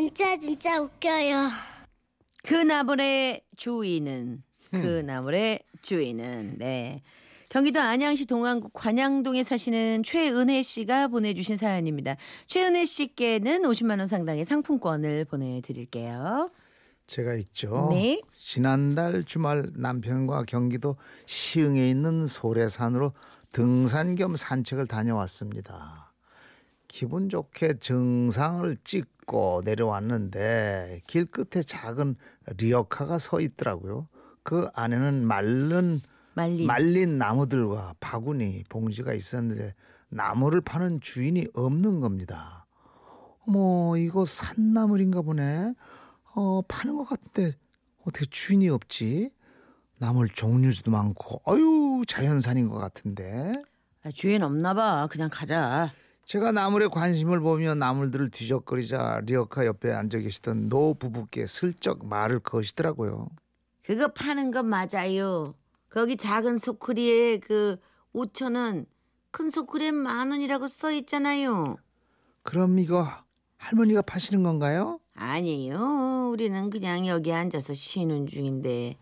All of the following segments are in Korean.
진짜 진짜 웃겨요. 그 나물의 주인은 그 나물의 주인은 네. 경기도 안양시 동안구 관양동에 사시는 최은혜 씨가 보내주신 사연입니다. 최은혜 씨께는 50만 원 상당의 상품권을 보내드릴게요. 제가 있죠. 네. 지난달 주말 남편과 경기도 시흥에 있는 소래산으로 등산 겸 산책을 다녀왔습니다. 기분 좋게 정상을 찍고 내려왔는데 길 끝에 작은 리어카가 서 있더라고요. 그 안에는 마른 말린. 말린 나무들과 바구니 봉지가 있었는데 나무를 파는 주인이 없는 겁니다. 어머 이거 산나물인가 보네. 어 파는 것 같은데 어떻게 주인이 없지? 나물 종류도 많고 아유 자연산인 것 같은데. 아, 주인 없나 봐. 그냥 가자. 제가 나물에 관심을 보며 나물들을 뒤적거리자 리어카 옆에 앉아 계시던 노 부부께 슬쩍 말을 거시더라고요. 그거 파는 건 맞아요. 거기 작은 소쿠리에 그 5천 원, 큰 소쿠리에 만 원이라고 써 있잖아요. 그럼 이거 할머니가 파시는 건가요? 아니에요. 우리는 그냥 여기 앉아서 쉬는 중인데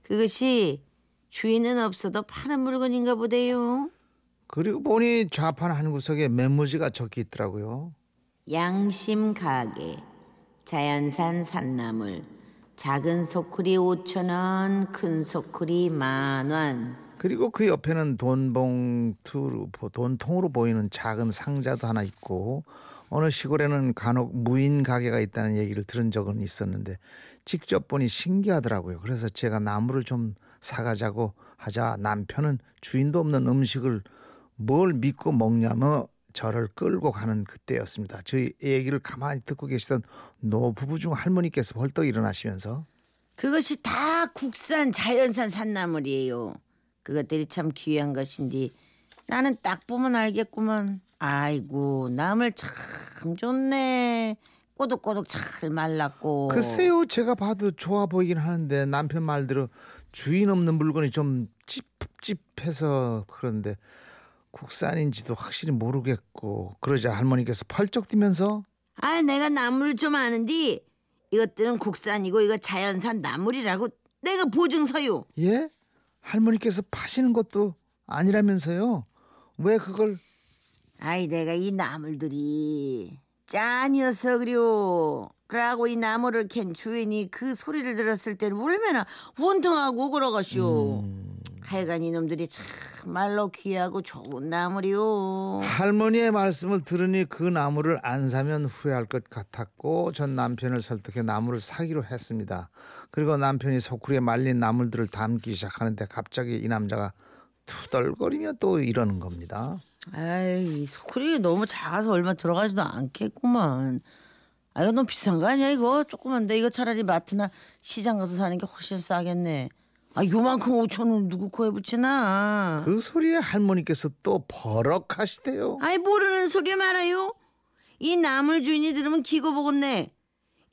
그것이 주인은 없어도 파는 물건인가 보대요. 그리고 보니 좌판 한 구석에 메모지가 적혀 있더라고요. 양심 가게, 자연산 산나물, 작은 소쿠리 5천 원, 큰 소쿠리 만 원. 그리고 그 옆에는 돈봉투로 돈통으로 보이는 작은 상자도 하나 있고 어느 시골에는 간혹 무인 가게가 있다는 얘기를 들은 적은 있었는데 직접 보니 신기하더라고요. 그래서 제가 나무를 좀 사가자고 하자 남편은 주인도 없는 음식을 뭘 믿고 먹냐며 저를 끌고 가는 그때였습니다. 저희 얘기를 가만히 듣고 계시던 노 부부 중 할머니께서 벌떡 일어나시면서 그것이 다 국산 자연산 산나물이에요. 그것들이 참 귀한 것인데 나는 딱 보면 알겠구만. 아이고 나물 참 좋네. 꼬독꼬독 잘 말랐고. 글쎄요 제가 봐도 좋아 보이긴 하는데 남편 말대로 주인 없는 물건이 좀 찝찝해서 그런데 국산인지도 확실히 모르겠고 그러자 할머니께서 펄쩍 뛰면서 아 내가 나물 좀 아는디 이것들은 국산이고 이거 자연산 나물이라고 내가 보증서요. 예? 할머니께서 파시는 것도 아니라면서요 왜 그걸 아이 내가 이 나물들이 짠이어서 그려. 그러고 이 나물을 캔 주인이 그 소리를 들었을 때는 얼마나 원통하고 그러가쇼. 하여간 이놈들이 참 말로 귀하고 좋은 나물이요. 할머니의 말씀을 들으니 그 나무를 안 사면 후회할 것 같았고 전 남편을 설득해 나무를 사기로 했습니다. 그리고 남편이 소쿠리에 말린 나물들을 담기 시작하는데 갑자기 이 남자가 투덜거리며 또 이러는 겁니다. 아이 소쿠리 너무 작아서 얼마 들어가지도 않겠구만. 아 이거 너무 비싼 거 아니야 이거? 조그만데 이거 차라리 마트나 시장 가서 사는 게 훨씬 싸겠네. 아 요만큼 5천 원 누구 코에 붙이나? 그 소리에 할머니께서 또 버럭하시대요. 아이 모르는 소리 말아요. 이 나물 주인이 들으면 기고 보겠네.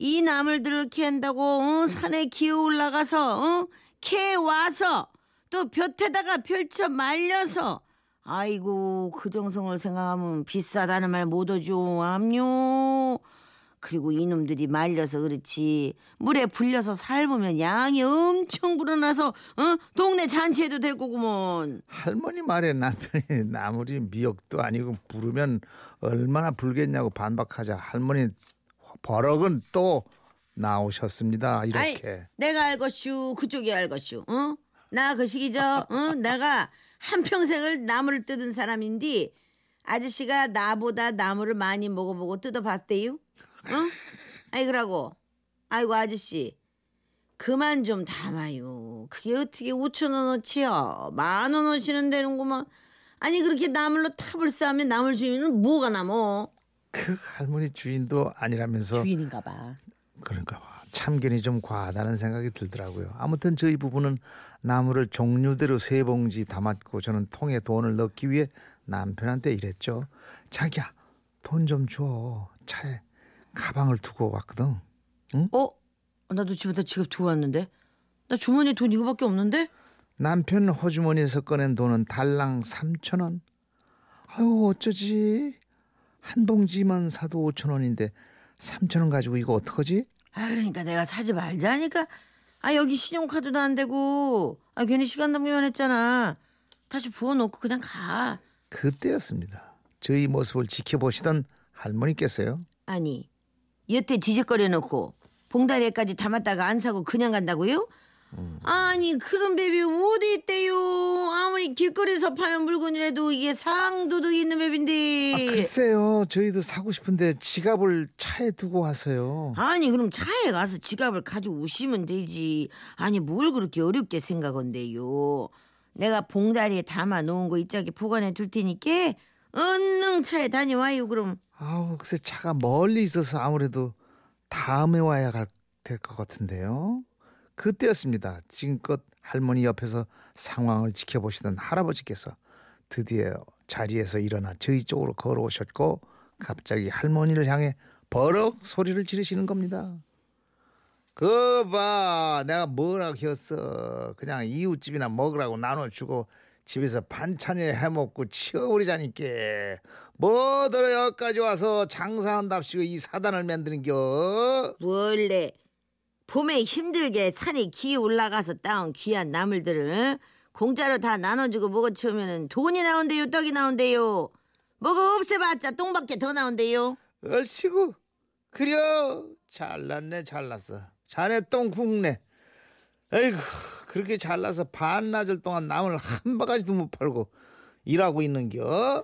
이 나물들을 캐한다고 어? 산에 기어 올라가서 어? 캐 와서 또 볕에다가 펼쳐 말려서 아이고 그 정성을 생각하면 비싸다는 말 못 오죠 암요. 그리고 이놈들이 말려서 그렇지 물에 불려서 삶으면 양이 엄청 불어나서 어? 동네 잔치해도 될 거구먼. 할머니 말에 남편이 나물이 미역도 아니고 부르면 얼마나 불겠냐고 반박하자 할머니 버럭은 또 나오셨습니다. 이렇게. 아이, 내가 알것슈 그쪽이 알것슈 어? 나그 시기죠 어? 내가 한평생을 나무를 뜯은 사람인데 아저씨가 나보다 나무를 많이 먹어보고 뜯어봤대요? 어? 아이 그러고. 아이고 아저씨. 그만 좀 담아요. 그게 어떻게 5천 원어치요 만 원어치는 되는구만. 아니 그렇게 나물로 탑을 쌓으면 나물 주인은 뭐가 남어? 그 할머니 주인도 아니라면서 주인인가 봐. 그런가 봐. 참견이 좀 과하다는 생각이 들더라고요. 아무튼 저희 부부는 나무를 종류대로 세 봉지 담았고 저는 통에 돈을 넣기 위해 남편한테 이랬죠. 자기야 돈 좀 줘. 차에 가방을 두고 왔거든. 어? 나도 집에다 지갑 두고 왔는데 나 주머니에 돈 이거밖에 없는데 남편 호주머니에서 꺼낸 돈은 달랑 3천 원. 아유 어쩌지? 한 봉지만 사도 5천 원인데 3천 원 가지고 이거 어떡하지? 아 그러니까 내가 사지 말자니까 아 여기 신용카드도 안 되고 아 괜히 시간 낭비만 했잖아 다시 부어놓고 그냥 가 그때였습니다. 저희 모습을 지켜보시던 할머니께서요. 아니 여태 뒤적거려 놓고 봉다리에까지 담았다가 안 사고 그냥 간다고요? 아니 그런 뱀이 어디 있대요 아무리 길거리에서 파는 물건이라도 이게 상도덕 있는 뱀인데 아, 글쎄요. 저희도 사고 싶은데 지갑을 차에 두고 와서요. 아니 그럼 차에 가서 지갑을 가지고 오시면 되지 아니 뭘 그렇게 어렵게 생각한대요 내가 봉다리에 담아 놓은 거 이짝에 보관해 둘 테니까 얼른 차에 다녀와요 그럼 아우 글쎄 차가 멀리 있어서 아무래도 다음에 와야 될 것 같은데요. 그때였습니다. 지금껏 할머니 옆에서 상황을 지켜보시던 할아버지께서 드디어 자리에서 일어나 저희 쪽으로 걸어오셨고 갑자기 할머니를 향해 버럭 소리를 지르시는 겁니다. 그봐 내가 뭐라고 했어? 그냥 이웃집이나 먹으라고 나눠주고 집에서 반찬이나 해먹고 치워버리자니까. 뭐더러 여기까지 와서 장사한답시고 이 사단을 만드는겨? 원래 봄에 힘들게 산에 기어 올라가서 따온 귀한 나물들을 응? 공짜로 다 나눠주고 먹어 치우면 돈이 나온대요 떡이 나온대요. 뭐가 없애봤자 똥밖에 더 나온대요. 얼씨구 그려. 잘났네 잘났어. 자네 똥 굽네. 에이구 그렇게 잘나서 반나절 동안 나물 한 바가지도 못 팔고 일하고 있는겨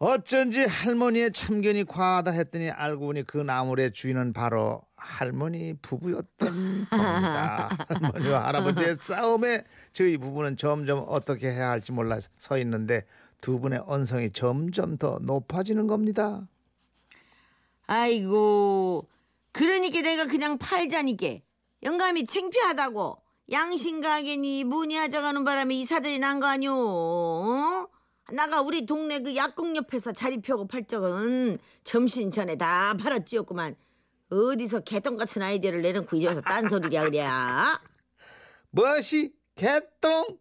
어쩐지 할머니의 참견이 과하다 했더니 알고 보니 그 나물의 주인은 바로 할머니 부부였던 겁니다. 할머니와 할아버지의 싸움에 저희 부부는 점점 어떻게 해야 할지 몰라 서 있는데 두 분의 언성이 점점 더 높아지는 겁니다. 아이고 그러니까 내가 그냥 팔자니까 영감이 창피하다고 양심 가게니 뭐니 하자가는 바람에 이 사들이 난 거 아니오 어? 나가 우리 동네 그 약국 옆에서 자리 펴고 팔 적은 점심 전에 다 팔았지였구만 어디서 개똥 같은 아이디어를 내놓고 이제 와서 딴소리야 그래 무엇이 개똥?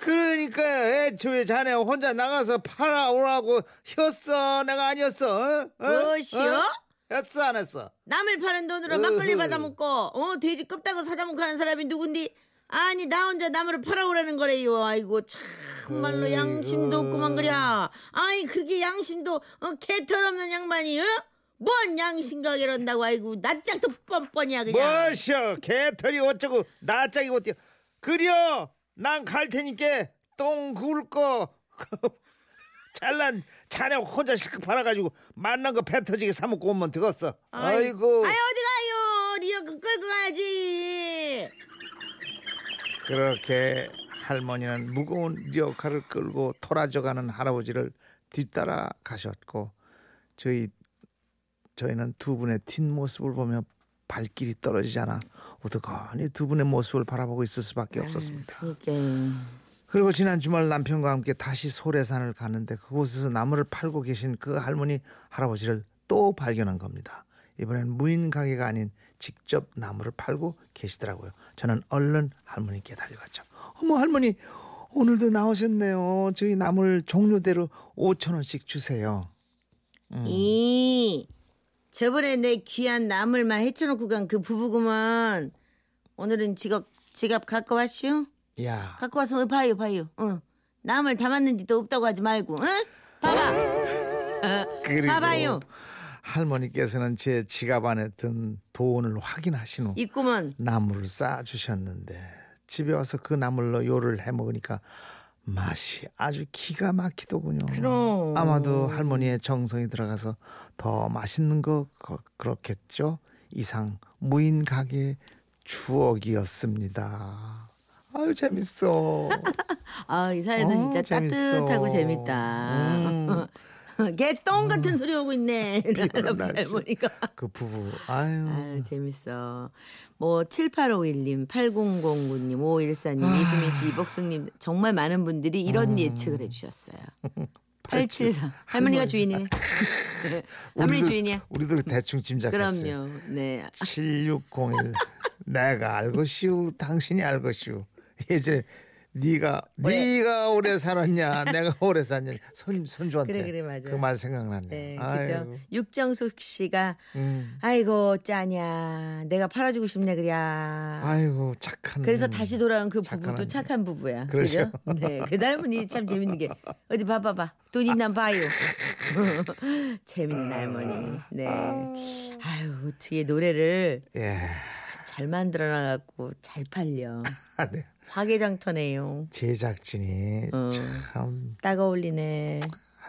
그러니까 애초에 자네 혼자 나가서 팔아오라고 했어 내가 아니었어 어? 어? 무엇이요? 어? 했어 안 했어? 남을 파는 돈으로 막걸리. 받아먹고 어 돼지 껍다고 사다먹고 하는 사람이 누군디 아니 나 혼자 나무를 팔아오라는 거래요 아이고 참 말로 에이, 양심도 어. 없구만 그랴 아이 그게 양심도 어, 개털없는 양반이 어? 뭔 양심가게 런다고 아이고. 낯짝도 뻔뻔이야 그냥. 뭐셔. 개털이 어쩌고 나짝이 어때요 그려. 난 갈 테니까 똥 구울 거. 잘난 자네 혼자 실컷 팔아가지고 만난 거 배 터지게 사 먹고 오면 되겠어 아이 고. 아이 어디 가요? 리어카 끌고 가야지. 그렇게 할머니는 무거운 리어카를 끌고 토라져가는 할아버지를 뒤따라 가셨고 저희 저희는 두 분의 뒷모습을 보며 발길이 떨어지지 않아 어떡하니 두 분의 모습을 바라보고 있을 수밖에 없었습니다. 그러니까 그리고 지난 주말 남편과 함께 다시 소래산을 갔는데 그곳에서 나물을 팔고 계신 그 할머니 할아버지를 또 발견한 겁니다. 이번엔 무인 가게가 아닌 직접 나무를 팔고 계시더라고요. 저는 얼른 할머니께 달려갔죠. 어머 할머니 오늘도 나오셨네요. 저희 나물 종류대로 5천 원씩 주세요. 이 저번에 내 귀한 나물만 헤쳐놓고 간 그 부부구만 오늘은 지갑 지갑 갖고 왔슈? 야 갖고 와서 봐요 봐요 어 나물 담았는지도 없다고 하지 말고 응? 봐봐 그리고 봐봐요 할머니께서는 제 지갑 안에 든 돈을 확인하신 후 있구먼 나물을 쌓아 주셨는데 집에 와서 그 나물로 요를 해 먹으니까 맛이 아주 기가 막히더군요. 그럼. 아마도 할머니의 정성이 들어가서 더 맛있는 거 거- 그렇겠죠. 이상 무인 가게 추억이었습니다. 아유 재밌어. 아이 사연은 어, 진짜 재밌어. 따뜻하고 재밌다 음. 개똥 같은 소리 하고 있네. 할머니가 그 부부 아유. 아유 재밌어. 뭐 7851님, 8009님, 5114님, 아. 이수민 씨, 이복숙님 정말 많은 분들이 이런 음. 예측을 해주셨어요. 874 할머니가 주인이네. 할머니 주인이야. 우리도 대충 짐작했어요. 그럼요. 네. 7601 내가 알것이오 당신이 알것이오 예전에 네가 네가 오래 살았냐 내가 오래 살았냐 손 손주한테 그래, 그래, 맞아. 그말 생각나네. 네. 그죠. 육정숙 씨가 음. 아이고 짜냐 내가 팔아주고 싶네 그래. 아이고 착한. 그래서 다시 돌아온 그 착한 부부도 언니. 착한 부부야. 그렇죠. 그죠? 네. 그 할머니 참 재밌는 게 어디 봐봐봐. 돈 있나 봐요. 재밌는 할머니. 네. 아유 어떻게 노래를 예. 잘 만들어 놔갖고 잘 팔려. 아, 네. 화개장터네요. 제작진이 어. 참 딱 어울리네.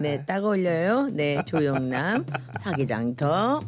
네, 딱 어울려요. 네, 조영남, 화개장터.